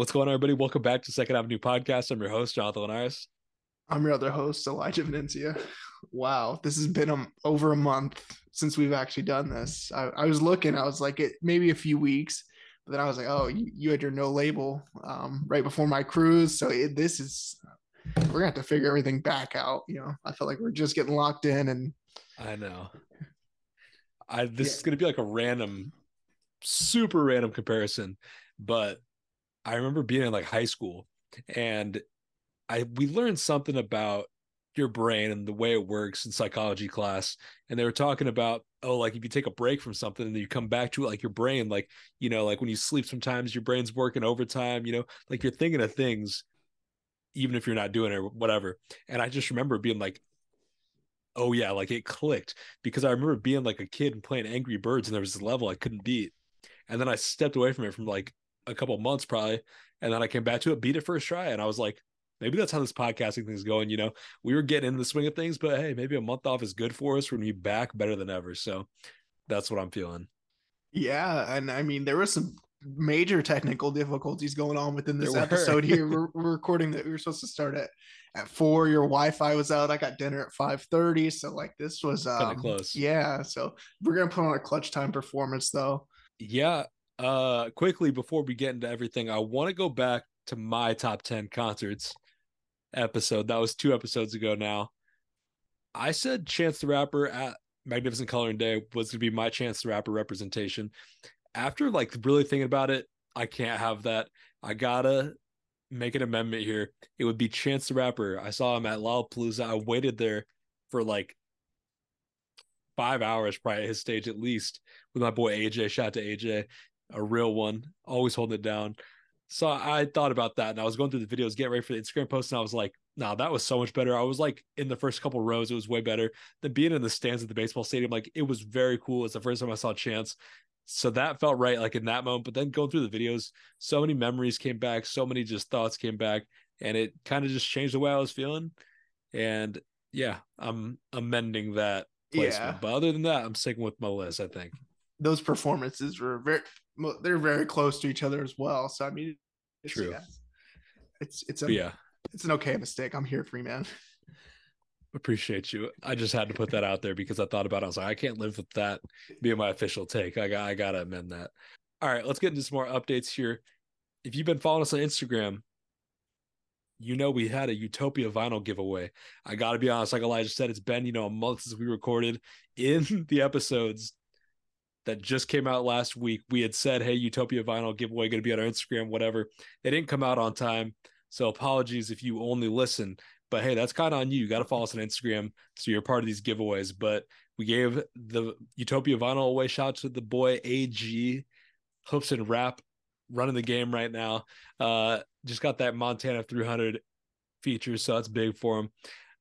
What's going on, everybody? Welcome back to Second Avenue Podcast. I'm your host, Jonathan Linares. I'm your other host, Elijah Venencia. Wow, this has been a, over a month since we've actually done this. I, I was looking, I was like, it maybe a few weeks, but then I was like, oh, you, you had your no label um, right before my cruise, so it, this is we're gonna have to figure everything back out. You know, I feel like we're just getting locked in, and I know. I this yeah. is gonna be like a random, super random comparison, but I remember being in like high school and I we learned something about your brain and the way it works in psychology class and they were talking about oh like if you take a break from something and then you come back to it like your brain like you know like when you sleep sometimes your brain's working overtime you know like you're thinking of things even if you're not doing it or whatever and i just remember being like oh yeah like it clicked because i remember being like a kid and playing angry birds and there was this level i couldn't beat and then i stepped away from it from like a couple months probably, and then I came back to it, beat it first try, and I was like, maybe that's how this podcasting thing's going. You know, we were getting in the swing of things, but hey, maybe a month off is good for us. We're gonna be back better than ever. So that's what I'm feeling. Yeah, and I mean there was some major technical difficulties going on within this episode here. We're, we're, recording that we were supposed to start at at four. Your Wi-Fi was out. I got dinner at five thirty. So like this was um, close. Yeah. So we're gonna put on a clutch time performance though. Yeah, uh, quickly before we get into everything, I want to go back to my top 10 concerts episode. That was two episodes ago now. I said Chance the Rapper at Magnificent Coloring Day was going to be my Chance the Rapper representation. After like really thinking about it, I can't have that. I gotta make an amendment here. It would be Chance the Rapper. I saw him at Lollapalooza. I waited there for like five hours probably at his stage at least with my boy AJ. Shout out to AJ a real one, always holding it down. So I thought about that and I was going through the videos, getting ready for the Instagram post, and I was like, nah, that was so much better. I was like in the first couple rows, it was way better than being in the stands at the baseball stadium. Like it was very cool. It's the first time I saw Chance. So that felt right, like in that moment. But then going through the videos, so many memories came back, so many just thoughts came back, and it kind of just changed the way I was feeling. And yeah, I'm amending that placement. Yeah. But other than that, I'm sticking with my list, I think. Those performances were very they're very close to each other as well. So I mean, it's, true. Yeah, it's it's a yeah, it's an okay mistake. I'm here for you, man. Appreciate you. I just had to put that out there because I thought about it. I was like, I can't live with that being my official take. I got I gotta amend that. All right, let's get into some more updates here. If you've been following us on Instagram, you know we had a Utopia vinyl giveaway. I got to be honest, like Elijah said, it's been you know a month since we recorded. In the episodes that just came out last week. We had said, hey, Utopia Vinyl giveaway going to be on our Instagram, whatever. They didn't come out on time. So apologies if you only listen. But hey, that's kind of on you. You got to follow us on Instagram so you're part of these giveaways. But we gave the Utopia Vinyl away. Shout to the boy AG, hoops and rap, running the game right now. Uh, just got that Montana 300 feature, so that's big for him.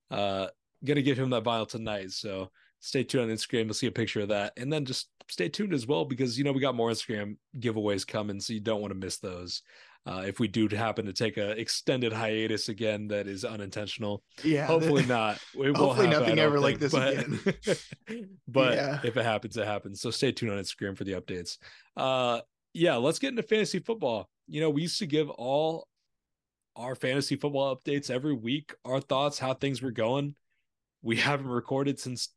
Uh, gonna give him that vinyl tonight. So stay tuned on Instagram. You'll see a picture of that. And then just stay tuned as well because, you know, we got more Instagram giveaways coming. So you don't want to miss those. Uh, if we do happen to take a extended hiatus again that is unintentional yeah hopefully not we hopefully nothing ever think, like this but, again but yeah. if it happens it happens so stay tuned on instagram for the updates uh yeah let's get into fantasy football you know we used to give all our fantasy football updates every week our thoughts how things were going we haven't recorded since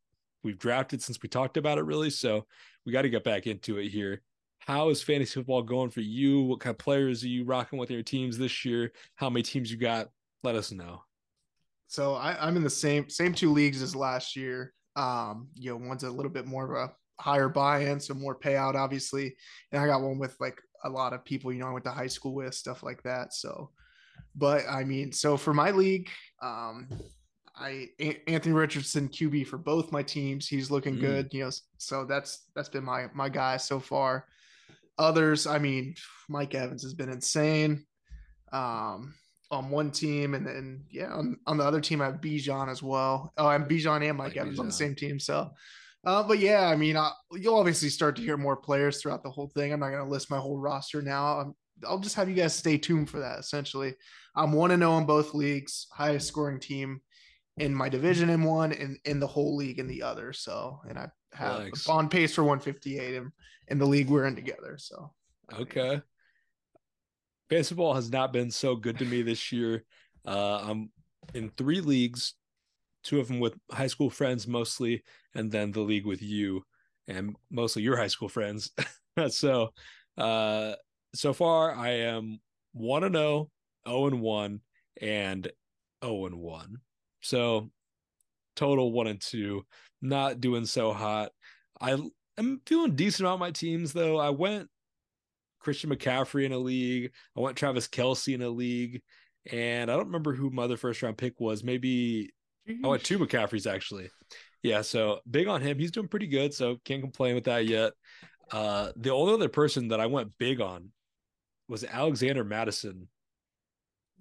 we've drafted since we talked about it really. So we got to get back into it here. How is fantasy football going for you? What kind of players are you rocking with your teams this year? How many teams you got? Let us know. So I, am in the same same two leagues as last year. Um, you know, one's a little bit more of a higher buy-in, so more payout, obviously. And I got one with like a lot of people, you know, I went to high school with stuff like that. So, but I mean, so for my league, um, I Anthony Richardson QB for both my teams. He's looking mm. good, you know. So that's that's been my my guy so far. Others, I mean, Mike Evans has been insane. Um, on one team, and then yeah, on, on the other team I have Bijan as well. Oh, I'm Bijan and Mike, Mike Evans Bijan. on the same team. So, uh, but yeah, I mean, I, you'll obviously start to hear more players throughout the whole thing. I'm not going to list my whole roster now. I'm, I'll just have you guys stay tuned for that. Essentially, I'm one to know in both leagues, highest scoring team in my division in one and in the whole league in the other. So, and I have Thanks. on pace for 158 in, in the league we're in together. So, okay. football has not been so good to me this year. Uh, I'm in three leagues, two of them with high school friends mostly, and then the league with you and mostly your high school friends. so, uh, so far I am one and 0, 0 and 1, and 0 and 1. So total one and two, not doing so hot. I am feeling decent about my teams though. I went Christian McCaffrey in a league. I went Travis Kelce in a league, and I don't remember who my other first round pick was. Maybe I went two McCaffreys actually. Yeah, so big on him. He's doing pretty good, so can't complain with that yet. Uh, the only other person that I went big on was Alexander Mattison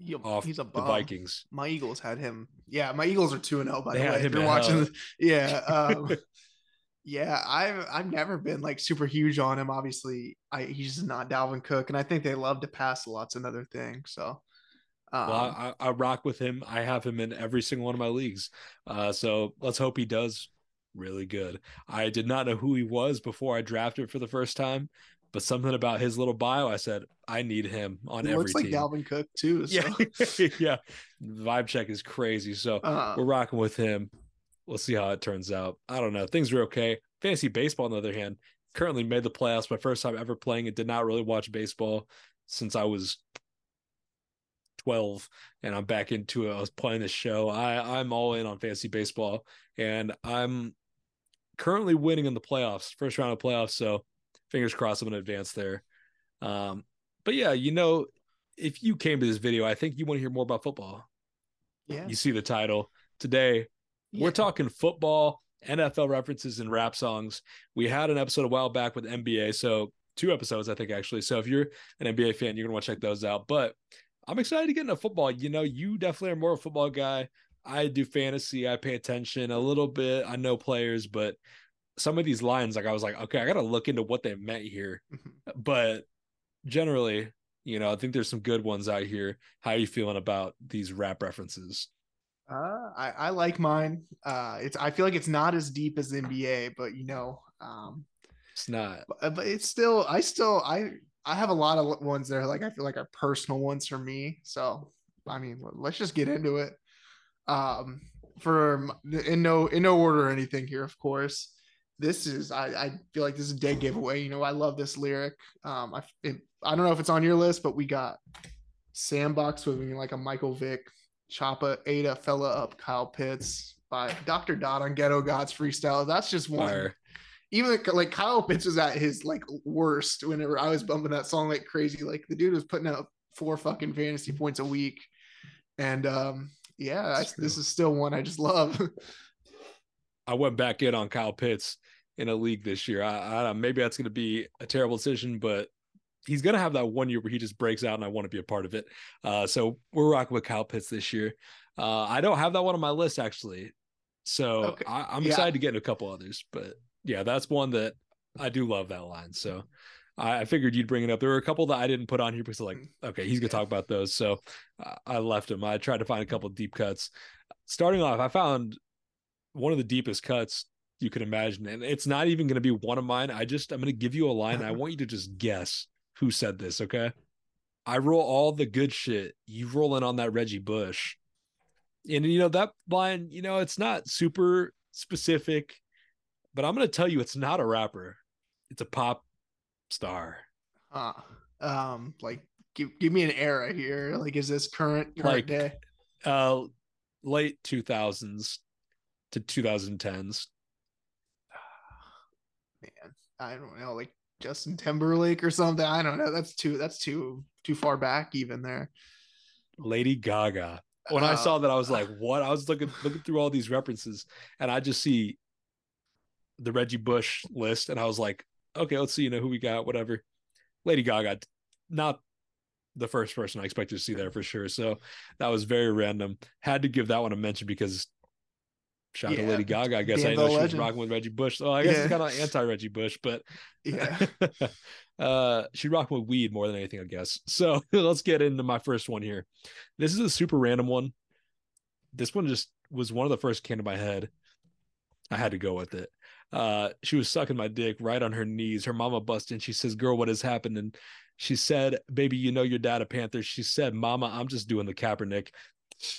he, off he's a the. Vikings. My Eagles had him. Yeah, my Eagles are two and zero. By They the way, if you're watching. yeah, um, yeah. I've I've never been like super huge on him. Obviously, I he's just not Dalvin Cook, and I think they love to pass a lot's another thing. So, um, Well, I, I rock with him. I have him in every single one of my leagues. Uh, so let's hope he does really good. I did not know who he was before I drafted for the first time, but something about his little bio, I said I need him on he every looks like team. Dalvin Cook too. So, Yeah, yeah. Vibe check is crazy. So uh, we're rocking with him. We'll see how it turns out. I don't know. Things are okay. Fantasy baseball, on the other hand, currently made the playoffs. My first time ever playing it. Did not really watch baseball since I was 12 and I'm back into it. I was playing this show. I, I'm all in on fantasy baseball and I'm currently winning in the playoffs, first round of playoffs. So fingers crossed I'm going to advance there. Um, but yeah, you know, if you came to this video, I think you want to hear more about football. yeah, You see the title today. yeah. We're talking football, NFL references, and rap songs. We had an episode a while back with NBA, so two episodes, I think, actually. So if you're an NBA fan, you're gonna want to check those out. But I'm excited to get into football. You know, you definitely are more a football guy. I do fantasy. I pay attention a little bit. I know players, but some of these lines, like I was like, okay, I gotta look into what they meant here. Mhm. But generally, you know, I think there's some good ones out here. How are you feeling about these rap references? Uh, I, I like mine. Uh, it's I feel like it's not as deep as the NBA, but you know, um, It's not. but, but it's still I still I I have a lot of ones that are like I feel like are personal ones for me. So I mean, let's just get into it. Um, for in no in no order or anything here, of course. This is I I feel like this is a dead giveaway. You know, I love this lyric. Um, I it, I don't know if it's on your list, but we got Sandbox with like a Michael Vick, Choppa, Ada, Fella Up, Kyle Pitts by Dr. Dot on Ghetto Gods freestyle. That's just one Fire. even like, like Kyle Pitts was at his like worst whenever I was bumping that song like crazy. Like the dude was putting out four fucking fantasy points a week, and um yeah, I, this is still one I just love. I went back in on Kyle Pitts in a league this year. I, I don't know, maybe that's going to be a terrible decision, but he's going to have that one year where he just breaks out, and I want to be a part of it. Uh, so we're rocking with Kyle Pitts this year. Uh, I don't have that one on my list actually, so Okay. I, I'm Yeah. excited to get into a couple others. But yeah, that's one that I do love that line. So I, I figured you'd bring it up. There were a couple that I didn't put on here because like, okay, he's gonna Yeah. talk about those. So I, I left him. I tried to find a couple deep cuts. Starting off, I found one of the deepest cuts you could imagine. And it's not even going to be one of mine. I just, I'm going to give you a line. I want you to just guess who said this. Okay. I roll all the good shit. You roll in on that Reggie Bush. And, you know, that line, you know, it's not super specific, but I'm going to tell you it's not a rapper, it's a pop star. uh, um, like give give me an era here. Like, is this current current Like- day? Uh, late 2000s to 2010s. Man, I don't know, like Justin Timberlake or something. I don't know. That's too that's too too far back even there. Lady Gaga. When I Uh, saw that, I was like, "What?" I was looking looking through all these references, and I just see the Reggie Bush list, and I was like, "Okay, let's see, you know, who we got, whatever." Lady Gaga, not the first person I expected to see there for sure. So that was very random. Had to give that one a mention because shout out to Lady Gaga. I guess I damn didn't know the she was rocking with Reggie Bush. So I guess Yeah. it's kind of anti Reggie Bush, but Yeah. uh she rocked with weed more than anything i guess so let's get into my first one here this is a super random one this one just was one of the first came to my head i had to go with it uh she was sucking my dick right on her knees her mama busted and she says girl what has happened and She said, "Baby, you know your dad a Panther." She said, "Mama, I'm just doing the Kaepernick."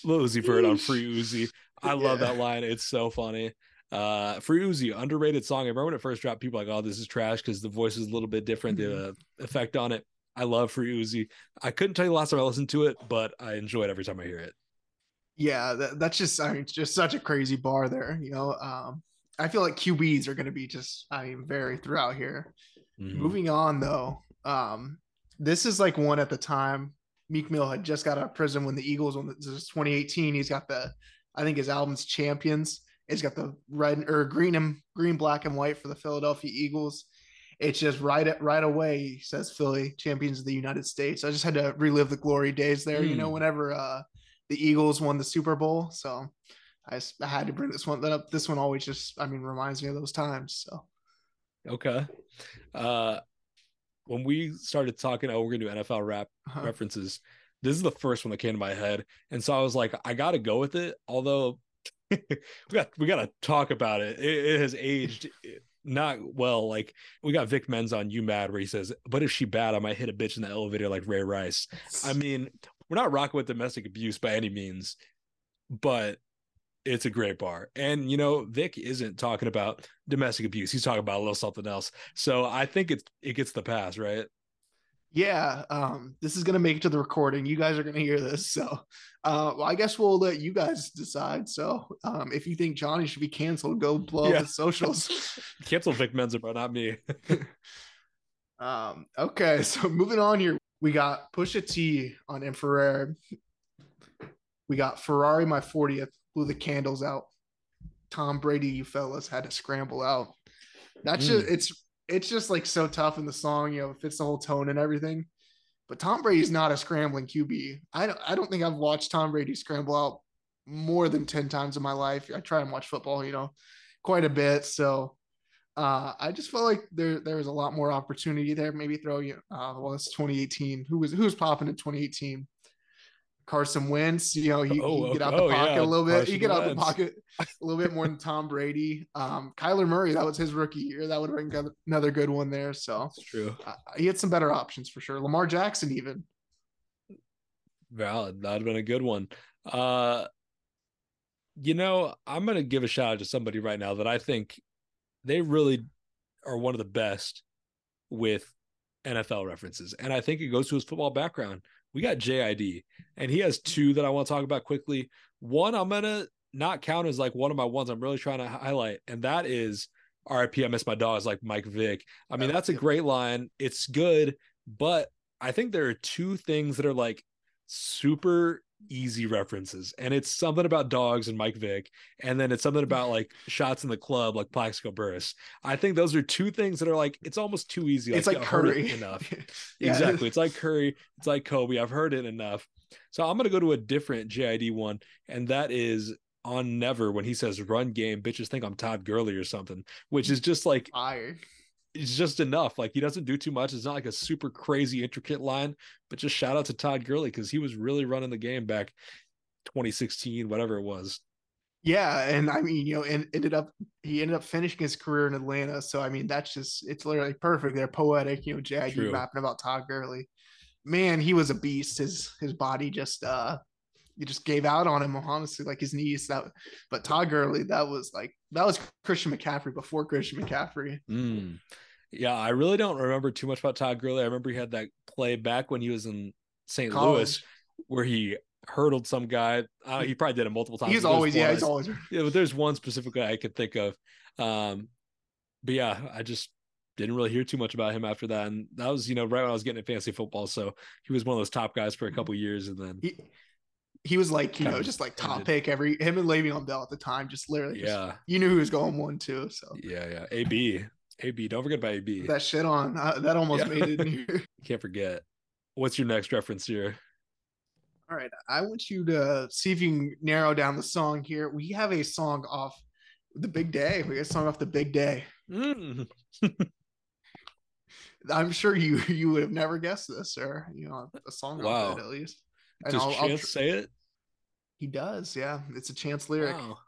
Lil Uzi Vert on Free Uzi. I love Yeah. that line. It's so funny. Uh, Free Uzi, underrated song. I remember when it first dropped, people were like, "Oh, this is trash" because the voice is a little bit different. The uh, effect on it. I love Free Uzi. I couldn't tell you the last time I listened to it, but I enjoy it every time I hear it. Yeah, that, that's just I mean, just such a crazy bar there. You know, um, I feel like QBs are going to be just I mean very throughout here. Mhm. Moving on though, um, this is like one at the time. Meek Mill had just got out of prison when the Eagles when this is 2018. He's got the I think his album's Champions. It's got the red or green and green, black and white for the Philadelphia Eagles. It's just right at right away. He says Philly champions of the United States. I just had to relive the glory days there. You know, Hmm. whenever uh, the Eagles won the Super Bowl. So I had to bring this one up. This one always just I mean reminds me of those times. So Okay. Uh, when we started talking, oh, we're gonna do NFL rap uh, references. This is the first one that came to my head, and so I was like, I gotta go with it. Although we got we gotta talk about it. It, it has aged eh, not well. Like we got Vic Mensa on "You Mad," where he says, "But if she bad, I might hit a bitch in the elevator like Ray Rice." I mean, we're not rocking with domestic abuse by any means, but it's a great bar. And you know, Vic isn't talking about domestic abuse. He's talking about a little something else. So I think it's it gets the pass, right? Yeah, um, this is gonna make it to the recording. You guys are gonna hear this, so uh, well, I guess we'll let you guys decide. So um, if you think Johnny should be canceled, go blow Yeah. up his socials. Cancel Vic Mensa, bro, not me. um, okay, so moving on here, we got Pusha T on infrared. We got Ferrari, my 40th, blew the candles out. Tom Brady, you fellas had to scramble out. That's just it's it's just like so tough in the song, you know, it fits the whole tone and everything. But Tom Brady's not a scrambling QB. I don't I don't think I've watched Tom Brady scramble out more than 10 times in my life. I try and watch football, you know, quite a bit. So uh, I just felt like there there was a lot more opportunity there. Maybe throw you. Uh, well, it's 2018. Who was who was popping in 2018? Carson Wentz. You know, he, Oh, he get out oh, the pocket yeah, a little bit. he Carson get out the pocket a little bit more than Tom Brady. Um, Kyler Murray. That was his rookie year. That would have been another good one there. So It's true. uh, he had some better options for sure. Lamar Jackson even. Valid. That'd have been a good one. Uh you know, I'm gonna give a shout out to somebody right now that I think they really are one of the best with NFL references. And I think it goes to his football background. We got JID, and he has two that I want to talk about quickly. One I'm gonna not count as like one of my ones I'm really trying to highlight, and that is RIP, I miss my dogs like Mike Vick. I mean, oh, that's a great line. It's good, but I think there are two things that are like super easy references. And it's something about dogs and Mike Vick, and then it's something about like shots in the club like Plaxico Burress. I think those are two things that are like it's almost too easy. it's like heard it Curry enough. Yeah. Exactly. It's like Curry. It's like Kobe. I've heard it enough. So I'm gonna go to a different JID one, and that is on Never when he says run game, bitches think I'm Todd Gurley or something, which is just like Fire. It's just enough. Like he doesn't do too much. It's not like a super crazy intricate line, but just shout out to Todd Gurley because he was really running the game back 2016, whatever it was. Yeah, and I mean, you know, and ended up he ended up finishing his career in Atlanta. So I mean, that's just it's literally perfect. They're poetic, you know, JID True. rapping about Todd Gurley. Man, he was a beast. His his body just uh he just gave out on him, honestly, like his knees. That but Todd Gurley, that was like that was Christian McCaffrey before Christian McCaffrey. Mm. Yeah, I really don't remember too much about Todd Gurley. I remember he had that play back when he was in St. Louis where he hurdled some guy. Uh, he probably did it multiple times. He's always, yeah, he's always yeah, but there's one specifically I could think of. Um, but yeah, I just didn't really hear too much about him after that. And that was, you know, right when I was getting into fantasy football. So he was one of those top guys for a couple years. And then, he, he was like, you Kind know, just like top ended. pick every him and Le'Veon Bell at the time, just literally just- yeah, you knew who was going one too. So yeah, yeah. AB, AB. Don't forget about AB. that shit on uh, that almost Yeah. made it here. Can't forget. What's your next reference here? All right, I want you to see if you can narrow down the song here. We have a song off the Big Day. We got a song off the Big Day. Mm. I'm sure you you would have never guessed this, or you know, a song Wow. off it at least. And Does I'll- I'll Chance tr- say it? he does, yeah. It's a chance lyric Wow.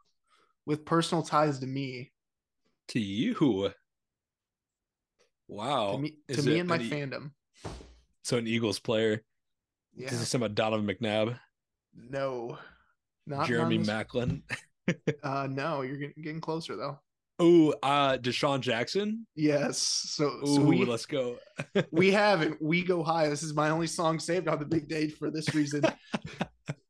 with personal ties to me, To you. Wow. to me, to me and my any- fandom. So an Eagles player. Yeah. Does he say about Donovan McNabb? No. Not Jeremy Maclin. Uh, no, you're getting, getting closer though. Oh, uh DeSean Jackson. Yes. So, Ooh, so we let's go. we haven't. We go high. This is my only song saved on the big day for this reason.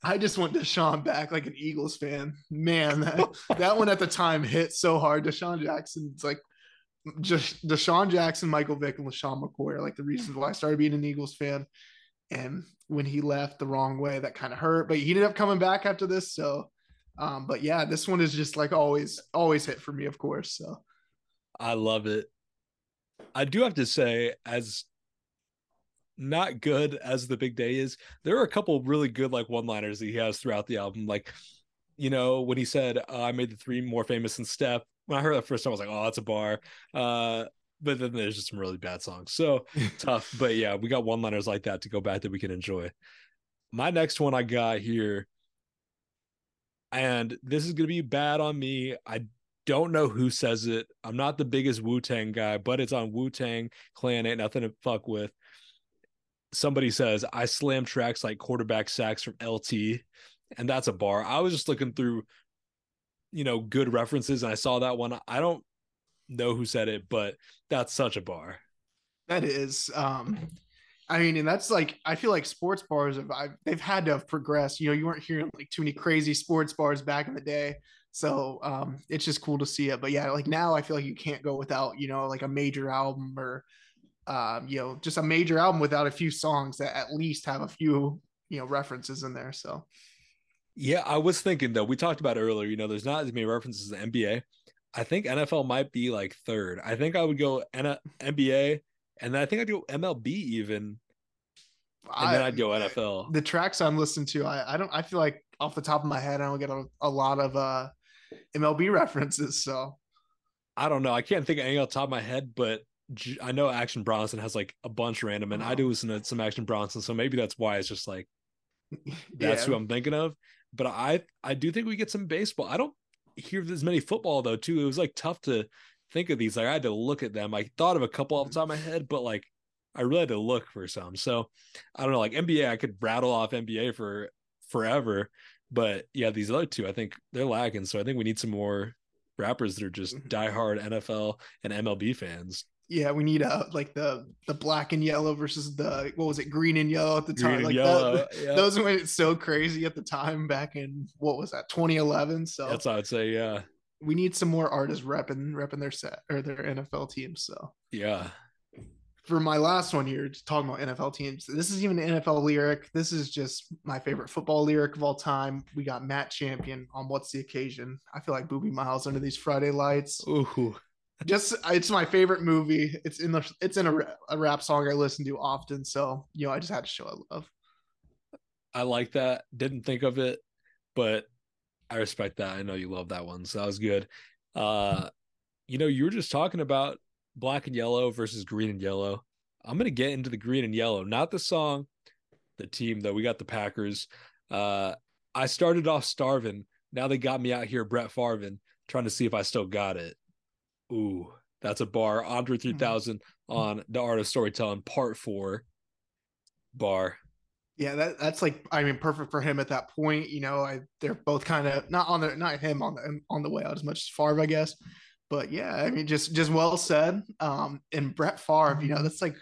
I just want DeSean back like an Eagles fan. Man, that, that one at the time hit so hard. DeSean Jackson, it's like just DeSean Jackson, Michael Vick, and LeSean McCoy are like the reasons why I started being an Eagles fan. And when he left the wrong way, that kind of hurt. But he ended up coming back after this. So um, but yeah, this one is just like always, always hit for me, of course. So I love it. I do have to say, as not good as the big day is, there are a couple really good like one-liners that he has throughout the album. Like, you know, when he said, uh, "I made the three more famous than Steph." When I heard that first time, I was like, "Oh, that's a bar." Uh, but then there's just some really bad songs, so tough. But yeah, we got one-liners like that to go back that we can enjoy. My next one I got here, and this is gonna be bad on me. I don't know who says it. I'm not the biggest Wu Tang guy, but it's on Wu Tang Clan. Ain't nothing to fuck with. Somebody says I slam tracks like quarterback sacks from LT, and that's a bar. I was just looking through, you know, good references, and I saw that one. I don't know who said it, but that's such a bar. that is, um, I mean, and that's like I feel like sports bars have I've, they've had to have progressed. You know, you weren't hearing like too many crazy sports bars back in the day. So um, it's just cool to see it. But yeah, like now I feel like you can't go without you know like a major album or um, you know just a major album without a few songs that at least have a few you know references in there. So Yeah, I was thinking though. We talked about earlier. You know, there's not as many references to NBA. I think NFL might be like third. I think I would go N- NBA, and then I think I'd go MLB even, and then I- I'd go NFL. the tracks I'm listening to, I, I don't I feel like off the top of my head, I don't get a, a lot of uh MLB references. So I don't know. I can't think of any off the top of my head, but I know Action Bronson has like a bunch random, and I do listen to some Action Bronson, so maybe that's why it's just like that's yeah. who I'm thinking of. But I I do think we get some baseball. I don't hear as many football though. Too, it was like tough to think of these. Like I had to look at them. I thought of a couple off the top of my head, but like I really had to look for some. So I don't know. Like NBA, I could rattle off NBA for forever, but yeah, these other two, I think they're lagging. So I think we need some more rappers that are just Mhm. diehard NFL and MLB fans. yeah, we need uh like the the black and yellow versus the what was it, green and yellow at the time. like that, yeah. those went so crazy at the time back in what was that, 2011. So That's how I'd say. Yeah. We need some more artists repping repping their set or their NFL teams. So Yeah. for my last one here, talking about NFL teams, this is even an NFL lyric. This is just my favorite football lyric of all time. We got Matt Champion on What's the Occasion. I feel like Boobie Miles under these Friday lights. Ooh. Just it's my favorite movie. It's in the it's in a, a rap song I listen to often. So you know, I just had to show I love. I like that. Didn't think of it, but I respect that. I know you love that one. So that was good. Uh you know, you were just talking about black and yellow versus green and yellow. I'm gonna get into the green and yellow, not the song, the team though. We got the Packers. Uh I started off starving. Now they got me out here, Brett Farvin, trying to see if I still got it. Ooh, that's a bar. Andre 3000 on the art of storytelling, part four. Bar. Yeah, that that's like I mean perfect for him at that point. You know, I they're both kind of not on the not him on the on the way out as much as Favre, I guess. But yeah, I mean just just well said. Um, and Brett Favre, you know, that's like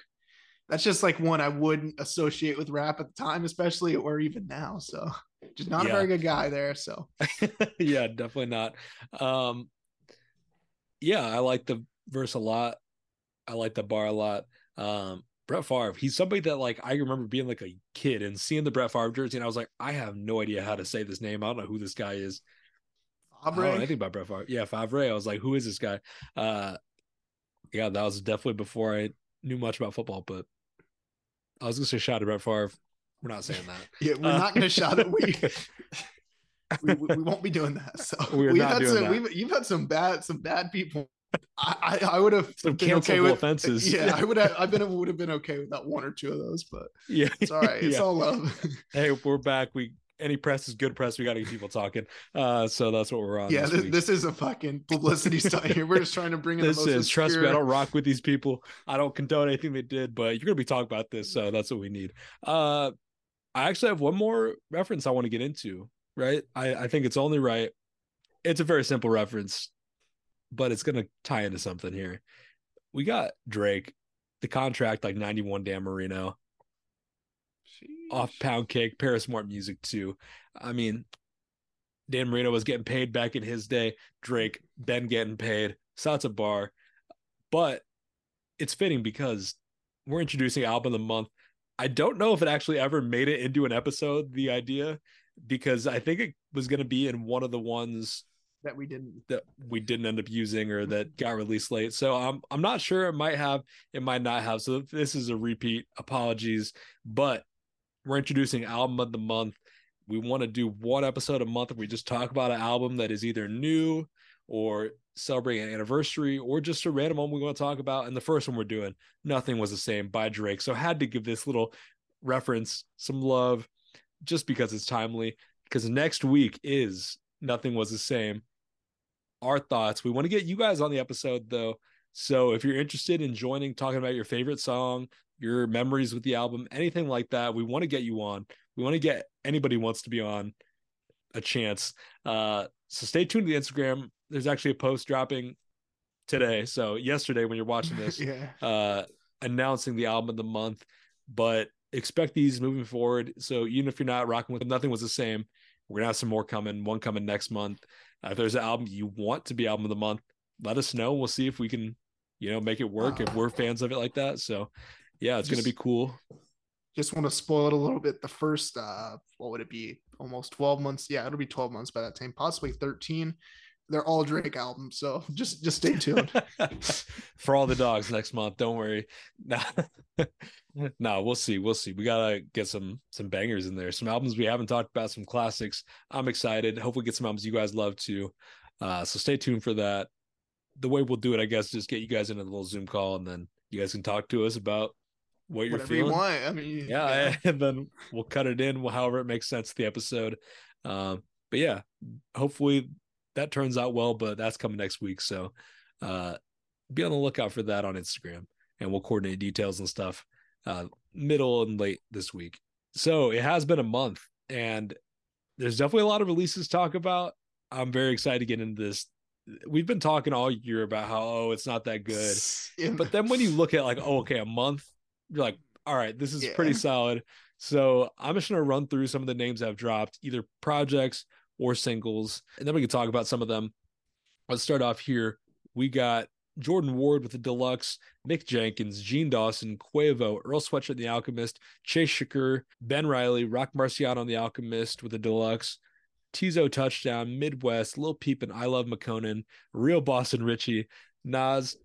that's just like one I wouldn't associate with rap at the time, especially or even now. So just not Yeah. a very good guy there. So yeah, definitely not. Um yeah, I like the verse a lot. I like the bar a lot. Um Brett Favre, he's somebody that like I remember being like a kid and seeing the Brett Favre jersey, and I was like, I have no idea how to say this name. I don't know who this guy is. I don't know anything about Brett Favre. Yeah, Favre. I was like, who is this guy? Uh yeah, that was definitely before I knew much about football, but I was gonna say shout out to Brett Favre. We're not saying that. yeah, we're Uh, not going to shout it. We, we we we won't be doing that. So We're we've not had doing some, that. You've had some bad some bad people. I I, I would have Some been okay with offenses. Yeah, I would have. I've been would have been okay with that one or two of those, but Yeah. it's all right. It's Yeah. all love. Hey, we're back. We any press is good press. We got to get people talking. Uh, so that's what we're on. Yeah, this, this, this is a fucking publicity stunt here. We're just trying to bring in this the most is trust me. I don't rock with these people. I don't condone anything they did, but you're gonna be talking about this, so that's what we need. Uh, I actually have one more reference I want to get into. Right, I I think it's only right. It's a very simple reference, but it's gonna tie into something here. We got Drake, the contract like 91 Dan Marino off pound cake, Paris Morton music too. I mean, Dan Marino was getting paid back in his day. Drake, Ben getting paid. So that's a bar. But it's fitting because we're introducing album of the month. I don't know if it actually ever made it into an episode, the idea, because I think it was going to be in one of the ones that we didn't. that we didn't end up using or that got released late. So I'm I'm not sure it might have, it might not have. So this is a repeat, apologies. But we're introducing album of the month. We want to do one episode a month we just talk about an album that is either new or celebrating an anniversary or just a random one we want to talk about. And the first one we're doing, Nothing Was the Same by Drake. So I had to give this little reference some love just because it's timely. Because next week is Nothing Was the Same our thoughts. We want to get you guys on the episode though. So if you're interested in joining, talking about your favorite song, your memories with the album, anything like that, we want to get you on. We want to get anybody wants to be on a chance. Uh, so stay tuned to the Instagram. There's actually a post dropping today. So yesterday when you're watching this, Yeah. uh, announcing the album of the month, but expect these moving forward. So even if you're not rocking with them, nothing was the same. We're gonna have some more coming, one coming next month. Uh, if there's an album you want to be album of the month, let us know. We'll see if we can, you know, make it work if we're fans of it like that. So yeah, it's gonna be cool. Just want to spoil it a little bit. The first, uh, what would it be? Almost 12 months. Yeah, it'll be 12 months by that time, possibly 13. They're all Drake albums. So just just stay tuned. For all the dogs next month. Don't worry. Nah. no, we'll see. We'll see. We gotta get some some bangers in there. Some albums we haven't talked about, some classics. I'm excited. Hopefully get some albums you guys love too. Uh so stay tuned for that. The way we'll do it, I guess, just get you guys in a little Zoom call and then you guys can talk to us about what you're Whatever you feeling. want. I mean, yeah, and then we'll cut it in however it makes sense to the episode. Um, but yeah, hopefully that turns out well. But that's coming next week, so uh, be on the lookout for that on Instagram, and we'll coordinate details and stuff uh, middle and late this week. So it has been a month, and there's definitely a lot of releases to talk about. I'm very excited to get into this. We've been talking all year about how oh it's not that good, In- but then when you look at like oh okay a month you're like all right this is Yeah. pretty solid so i'm just going to run through some of the names I've dropped either projects or singles and then we can talk about some of them. Let's start off here. We got jordan ward with the deluxe mick jenkins jean dawson quavo earl sweatshirt the alchemist chase shakur ben riley rock marciano on the alchemist with the deluxe Teezo touchdown, Midwest, Lil Peep and ILoveMakonnen, Real Boston Richey, Nas,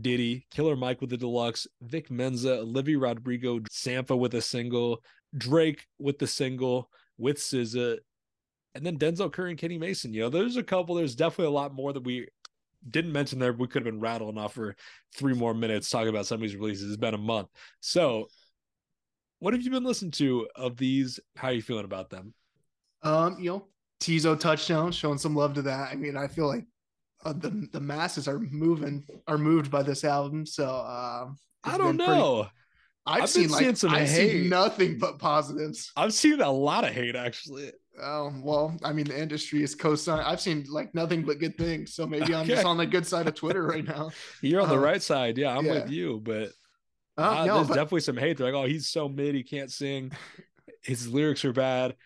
Diddy, Killer Mike with the deluxe, Vic Mensa, Olivia Rodrigo, Sampha with a single, Drake with the single, with SZA, and then Denzel Curry and Kenny Mason. You know, there's a couple. There's definitely a lot more that we didn't mention there. We could have been rattling off for three more minutes talking about some of these releases. It's been a month. So, what have you been listening to of these? How are you feeling about them? Um, you know, Teezo touchdown, showing some love to that. I mean, I feel like uh, the the masses are moving, are moved by this album. So um, I don't been pretty- know. I've, I've seen like some I've hate. seen nothing but positives. I've seen a lot of hate actually. Um, well, I mean, the industry is co-sign. I've seen like nothing but good things. So maybe I'm just on the good side of Twitter right now. You're on the Um, right side. Yeah, I'm yeah. with you, but Uh, Uh, no, there's but definitely some hate. They're like, oh, he's so mid, he can't sing. His lyrics are bad.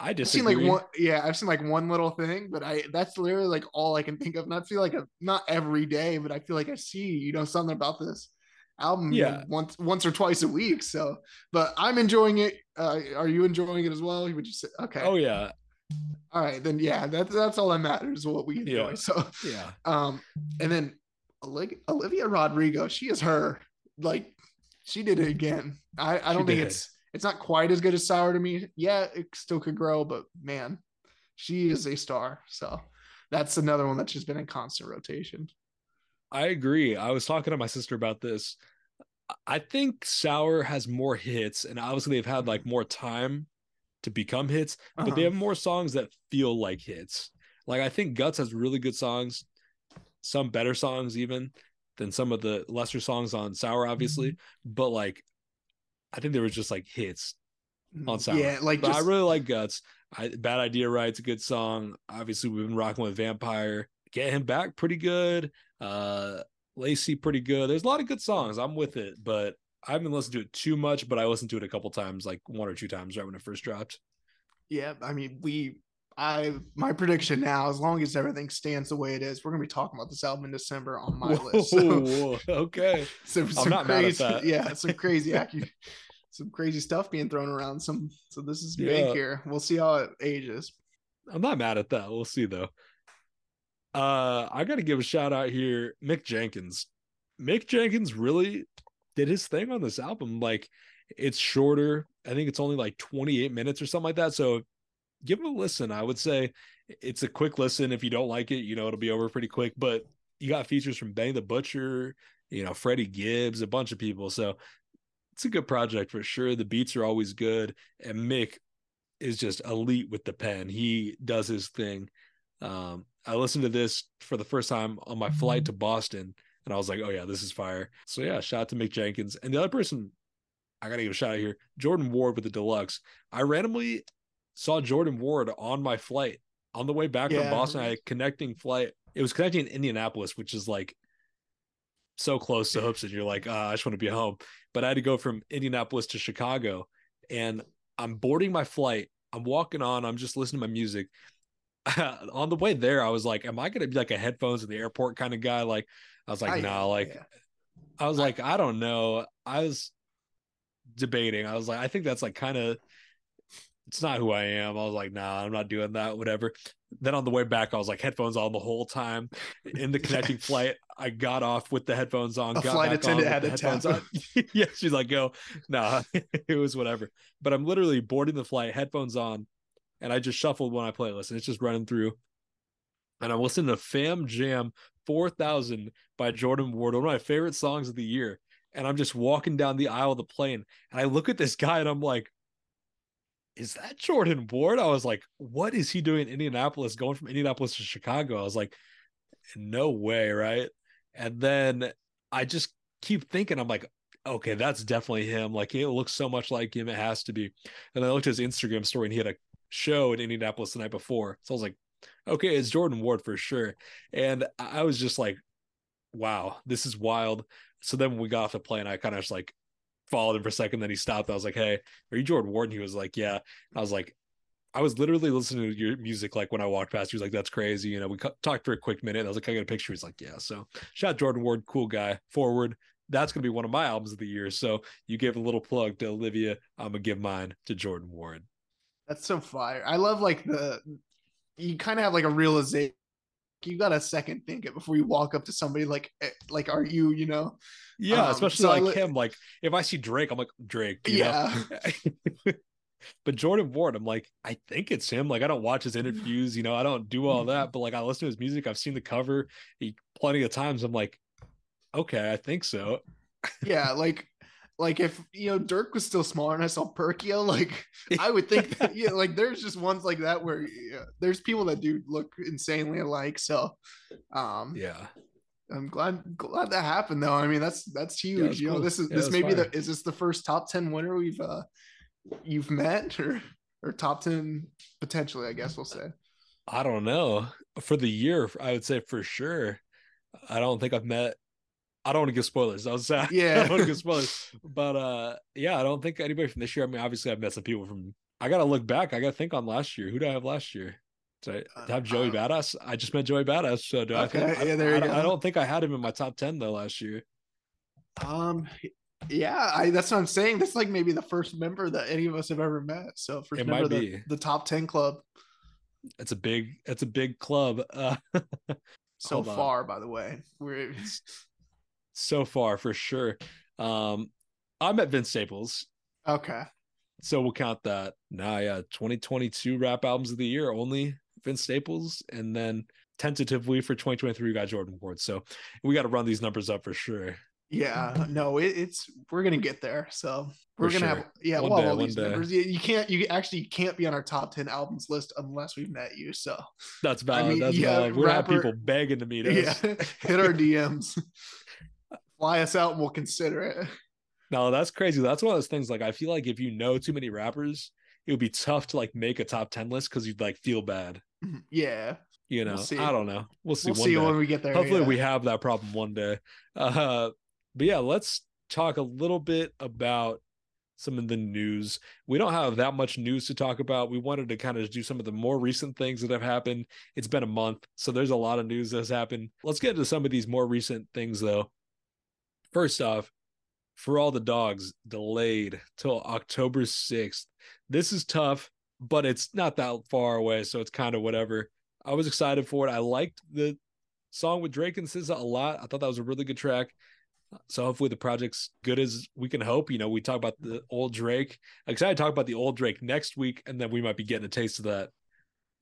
I disagree. seen like one. Yeah, I've seen like one little thing, but I that's literally like all I can think of. And I feel like a, not every day, but I feel like I see you know something about this album Yeah. once once or twice a week. So, but I'm enjoying it. Uh, are you enjoying it as well? He would you say okay? Oh yeah, all right, then yeah, that's that's all that matters. What we enjoy. Yeah. So, yeah. um, and then Oli- Olivia Rodrigo, she is her. Like, she did it again. I I don't think did. it's it's not quite as good as Sour to me. Yeah, it still could grow, but man, she is a star. So that's another one that's just been in constant rotation. I agree. I was talking to my sister about this. I think Sour has more hits, and obviously they've had like more time to become hits, but Uh-huh. they have more songs that feel like hits. Like I think Guts has really good songs, some better songs even than some of the lesser songs on Sour, obviously. Mm-hmm. But like, I think there was just like hits on Sour. Yeah, like but just, I really like Guts. I, Bad Idea Right's a good song. Obviously, we've been rocking with Vampire. Get him back, pretty good. Uh, Lacy, pretty good. There's a lot of good songs. I'm with it, but I haven't listened to it too much. But I listened to it a couple times, like one or two times, right when it first dropped. yeah. I mean, we. I my prediction now, as long as everything stands the way it is, we're gonna be talking about this album in December on my list. So, Whoa, okay. some, some not mad at crazy, that. yeah, some crazy acu- some crazy stuff being thrown around. Some so this is big here. We'll see how it ages. I'm not mad at that. We'll see though. Uh, I got to give a shout out here, Mick Jenkins. Mick Jenkins really did his thing on this album. Like, it's shorter. I think it's only like 28 minutes or something like that. So, give it a listen. I would say it's a quick listen. If you don't like it, you know it'll be over pretty quick. But you got features from Benny the Butcher, you know, Freddie Gibbs, a bunch of people. So, it's a good project for sure. The beats are always good, and Mick is just elite with the pen. He does his thing. Um, I listened to this for the first time on my flight to Boston, and I was like, "Oh yeah, this is fire." So yeah, shout out to Mick Jenkins and the other person. I gotta give a shout out here, Jordan Ward with the deluxe. I randomly saw Jordan Ward on my flight on the way back Yeah. from Boston. I had a connecting flight. It was connecting in Indianapolis, which is like so close to and you're like, ah, I just want to be home. But I had to go from Indianapolis to Chicago, and I'm boarding my flight. I'm walking on. I'm just listening to my music. on the way there, I was like, "Am I going to be like a headphones in the airport kind of guy?" Like, I was like, I- "No." like, yeah. I was like, I don't know. I was debating. I was like, I think that's like kind of. It's not who I am. I was like, nah, I'm not doing that. Whatever. Then on the way back, I was like headphones on the whole time. In the connecting flight, I got off with the headphones on. A got flight attendant had the headphones on. yeah, she's like, go. Nah, it was whatever. But I'm literally boarding the flight, headphones on, and I just shuffled when I playlist, and it's just running through. And I'm listening to Fam Jam 4000 by Jordan Ward, one of my favorite songs of the year. And I'm just walking down the aisle of the plane, and I look at this guy, and I'm like, is that Jordan Ward? I was like, what is he doing in Indianapolis, going from Indianapolis to Chicago? I was like, no way, right? And then I just keep thinking, I'm like, okay, that's definitely him. Like, it looks so much like him. It has to be. And I looked at his Instagram story and he had a show in Indianapolis the night before. So I was like, okay, it's Jordan Ward for sure. And I was just like, wow, this is wild. So then we got off the plane, I kind of just like followed him for a second. Then he stopped. I was like, hey, are you Jordan Ward? And he was like, yeah. I was like, I was literally listening to your music like when I walked past. He was like, "That's crazy." You know, we cu- talked for a quick minute. I was like, "I got a picture." He's like, "Yeah." So, shout out Jordan Ward, cool guy. Forward. That's gonna be one of my albums of the year. So you gave a little plug to Olivia. I'm gonna give mine to Jordan Ward. That's so fire. I love like the you kind of have like a realization. You got to second think it before you walk up to somebody like eh, like are you you know Yeah, Um, especially so like li- him. Like if I see Drake, I'm like Drake. you yeah but Jordan Ward, I'm like, I think it's him. Like I don't watch his interviews. You know, I don't do all that. But like I listen to his music. I've seen the cover he, plenty of times. I'm like, okay, I think so. yeah like like if you know Dirk was still smaller and I saw Perkio like I would think that yeah like there's just ones like that where yeah, there's people that do look insanely alike so um Yeah. I'm glad glad that happened though. I mean, that's that's huge. it was you know, cool. this is Yeah, this may be the is this the first top ten winner we've uh you've met or or top ten potentially? I guess we'll say. I don't know. For the year, I would say for sure. I don't think I've met. I don't want to give spoilers. I was I Yeah. I don't want to give spoilers, but uh, yeah, I don't think anybody from this year. I mean, obviously, I've met some people from. I gotta look back. I gotta think on last year. Who did I have last year? Did I have Joey Uh, Badass? I just met Joey Badass. So do I think? Yeah, there you I, don't- I don't think I had him in my top ten though last year. Um, yeah, I that's what I'm saying. That's like maybe the first member that any of us have ever met. So first It member the, be. the top ten club It's a big. It's a big club. Uh, so far. By the way, we're so far for sure. Um, I met Vince Staples. okay. So we'll count that. Nah, yeah, 2022 rap albums of the year only Vince Staples, and then tentatively for 2023 we got Jordan Ward. So we got to run these numbers up for sure. Yeah, no, it, it's we're gonna get there. So we're For gonna sure. have yeah, One we'll day, all these day. numbers. You, you can't you actually can't be on our top ten albums list unless we've met you. So That's valid. mean, That's yeah, valid. We're gonna have people begging to meet us. yeah, hit our DMs, fly us out, and we'll consider it. No, that's crazy. That's one of those things. Like, I feel like if you know too many rappers, it would be tough to like make a top ten list because you'd like feel bad. Yeah, You We'll know, see. I don't know. We'll see. we'll see day. when we get there. Hopefully, yeah. we have that problem one day. Uh, but yeah, let's talk a little bit about some of the news. We don't have that much news to talk about. We wanted to kind of do some of the more recent things that have happened. It's been a month, so there's a lot of news that's happened. Let's get into some of these more recent things, though. First off, for all the dogs, delayed till October 6th. This is tough, but it's not that far away, so it's kind of whatever. I was excited for it. I liked the song with Drake and SZA a lot. I thought that was a really good track. So hopefully the project's good as we can hope. You know, we talk about the old Drake. I'm excited to talk about the old Drake next week, and then we might be getting a taste of that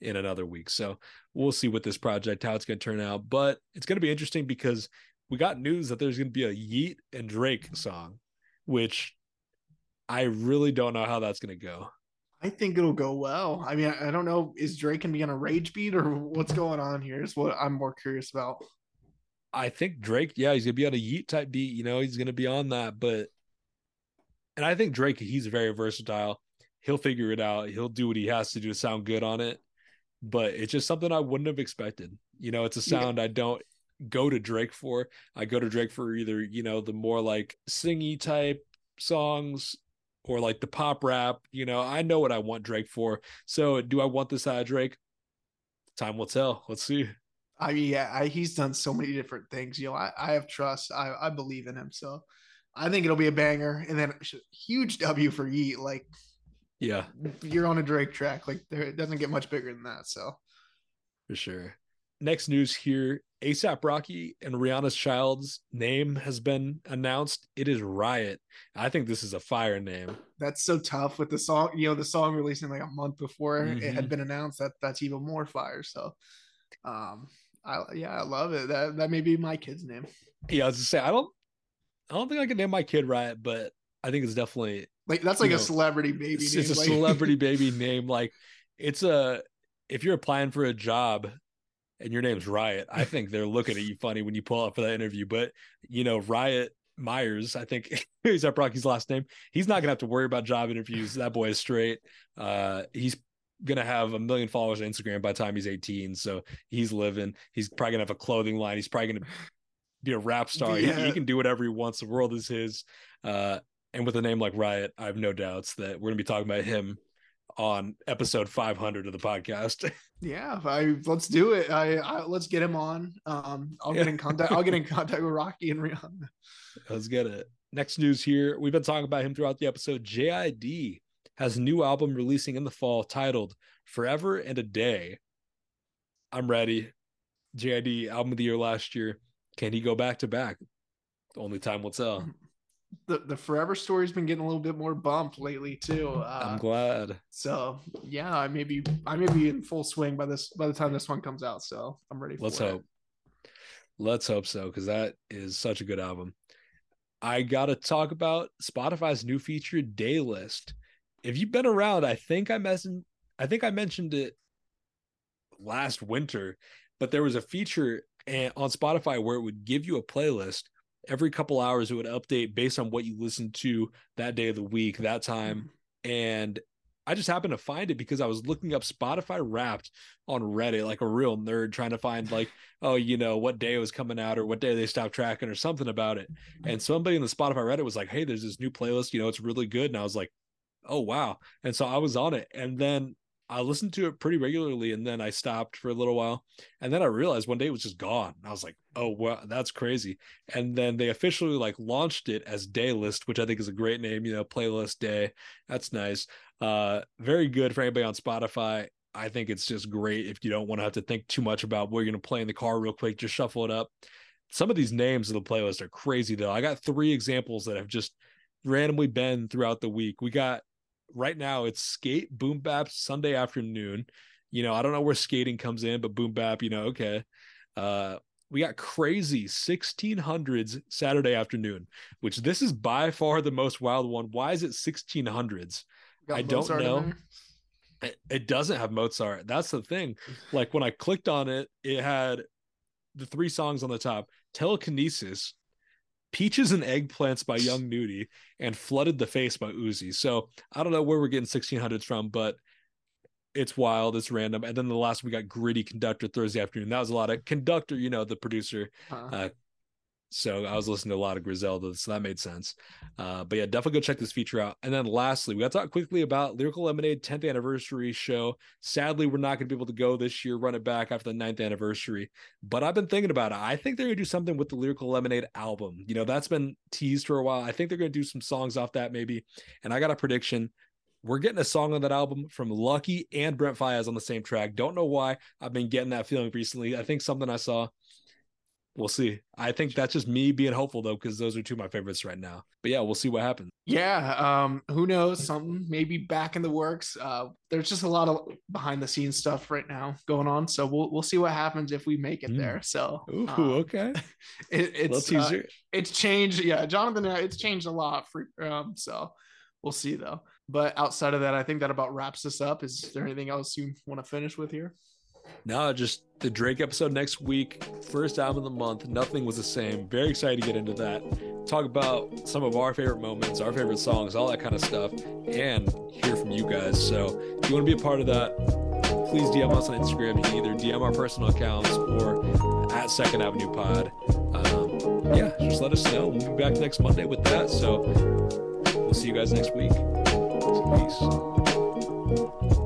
in another week. So we'll see what this project, how it's going to turn out. But it's going to be interesting because we got news that there's going to be a Yeat and Drake song, which I really don't know how that's going to go. I think it'll go well. I mean, I don't know. Is Drake gonna be on a rage beat or what's going on here? Is what I'm more curious about. I think Drake, yeah, he's gonna be on a Yeat type beat. You know, he's gonna be on that. But, and I think Drake, he's very versatile. He'll figure it out. He'll do what he has to do to sound good on it. But it's just something I wouldn't have expected. You know, it's a Yeah. sound I don't go to Drake for. I go to Drake for either you know the more like singy type songs or like the pop rap. You know, I know what I want Drake for. So, do I want this out of Drake? Time will tell. Let's see. I mean, yeah, I, he's done so many different things. You know, I, I have trust. I, I believe in him. So I think it'll be a banger. And then huge W for Yeat. Like Yeah, you're on a Drake track. Like there, it doesn't get much bigger than that. So for sure. Next news here ASAP Rocky and Rihanna's child's name has been announced. It is Riot. I think this is a fire name. that's so tough with the song. You know, the song releasing like a month before it Mhm. had been announced. That that's even more fire. So, um, I yeah, I love it. That that may be my kid's name. Yeah, I was to say I don't I don't think I can name my kid Riot, but I think it's definitely Like that's like a know, celebrity baby. it's, name. it's a like- celebrity baby name. Like it's a if you're applying for a job and your name's Riot, I think they're looking at you funny when you pull up for that interview. But you know, Riot Mayers, I think he's that Rocky's last name. He's not gonna have to worry about job interviews. That boy is straight. Uh he's gonna have a million followers on Instagram by the time he's 18. So he's living. He's probably gonna have a clothing line. He's probably gonna be a rap star. He- He, can do whatever he wants. The world is his. Uh and with a name like Riot, I have no doubts that we're gonna be talking about him on episode 500 of the podcast. Yeah, I let's do it. I, I let's get him on. Um, I'll get in contact. I'll get in contact with Rocky and Rihanna. Let's get it. Next news here. We've been talking about him throughout the episode. JID has a new album releasing in the fall titled Forever and a Day. I'm ready. JID album of the year last year. Can he go back to back? Only time will tell. The the Forever story's been getting a little bit more bumped lately too. Uh, I'm glad. so yeah, I may be I may be in full swing by this by the time this one comes out. So I'm ready. Let's for it. hope. Let's hope so, because that is such a good album. I gotta talk about Spotify's new feature day list. If you've been around, I think I mentioned I think I mentioned it last winter, but there was a feature eh, on Spotify where it would give you a playlist every couple hours. It would update based on what you listened to that day of the week, that time, mm-hmm. and I just happened to find it because I was looking up Spotify Wrapped on Reddit like a real nerd, trying to find like, oh, you know, what day it was coming out or what day they stopped tracking or something about it. Mm-hmm. And somebody in the Spotify Reddit was like, hey, there's this new playlist, you know, it's really good. And I was like, oh wow. And so I was on it, and then I listened to it pretty regularly, and then I stopped for a little while, and then I realized one day it was just gone. I was like, oh wow, that's crazy. And then they officially like launched it as Daylist, which I think is a great name. You know, playlist day. That's nice. Uh, very good for anybody on Spotify. I think it's just great if you don't want to have to think too much about what you're going to play in the car real quick. Just shuffle it up. Some of these names of the playlist are crazy though. I got three examples that have just randomly been throughout the week. We got right now it's skate boom bap Sunday afternoon. You know, I don't know where skating comes in, but boom bap, you know, okay. Uh we got crazy 1600s Saturday afternoon, which this is by far the most wild one. Why is it 1600s? I don't know. It, it doesn't have Mozart. That's the thing. Like when I clicked on it, it had the three songs on the top Telekinesis, Peaches and Eggplants by Young Nudy, and Flooded the Face by Uzi. So I don't know where we're getting 1600s from, but it's wild, it's random. And then the last we got Gritty Conductor Thursday afternoon. That was a lot of Conductor, you know, the producer. Uh-huh. Uh, so I was listening to a lot of Griselda, so that made sense. Uh, but yeah, definitely go check this feature out. And then lastly, we got to talk quickly about Lyrical Lemonade 10th anniversary show. Sadly, we're not going to be able to go this year, run it back after the 9th anniversary. But I've been thinking about it. I think they're going to do something with the Lyrical Lemonade album. You know, that's been teased for a while. I think they're going to do some songs off that maybe. And I got a prediction. We're getting a song on that album from Lucki and Brent Faiyaz on the same track. Don't know why. I've been getting that feeling recently. I think something I saw we'll see. I think that's just me being hopeful though, because those are two of my favorites right now. But yeah, we'll see what happens. Yeah, um, who knows? Something maybe back in the works. Uh, there's just a lot of behind the scenes stuff right now going on, so we'll we'll see what happens if we make it mm. there. So, Ooh, um, okay, it, it's uh, it's changed. Yeah, Jonathan, uh, it's changed a lot for um, so we'll see though. But outside of that, I think that about wraps this up. Is there anything else you want to finish with here? No, just the Drake episode next week. First album of the month. Nothing was the same. Very excited to get into that. Talk about some of our favorite moments, our favorite songs, all that kind of stuff, and hear from you guys. So if you want to be a part of that, please DM us on Instagram. You can either DM our personal accounts or at Second Avenue Pod. Um, yeah, just let us know. We'll be back next Monday with that. So we'll see you guys next week. Peace.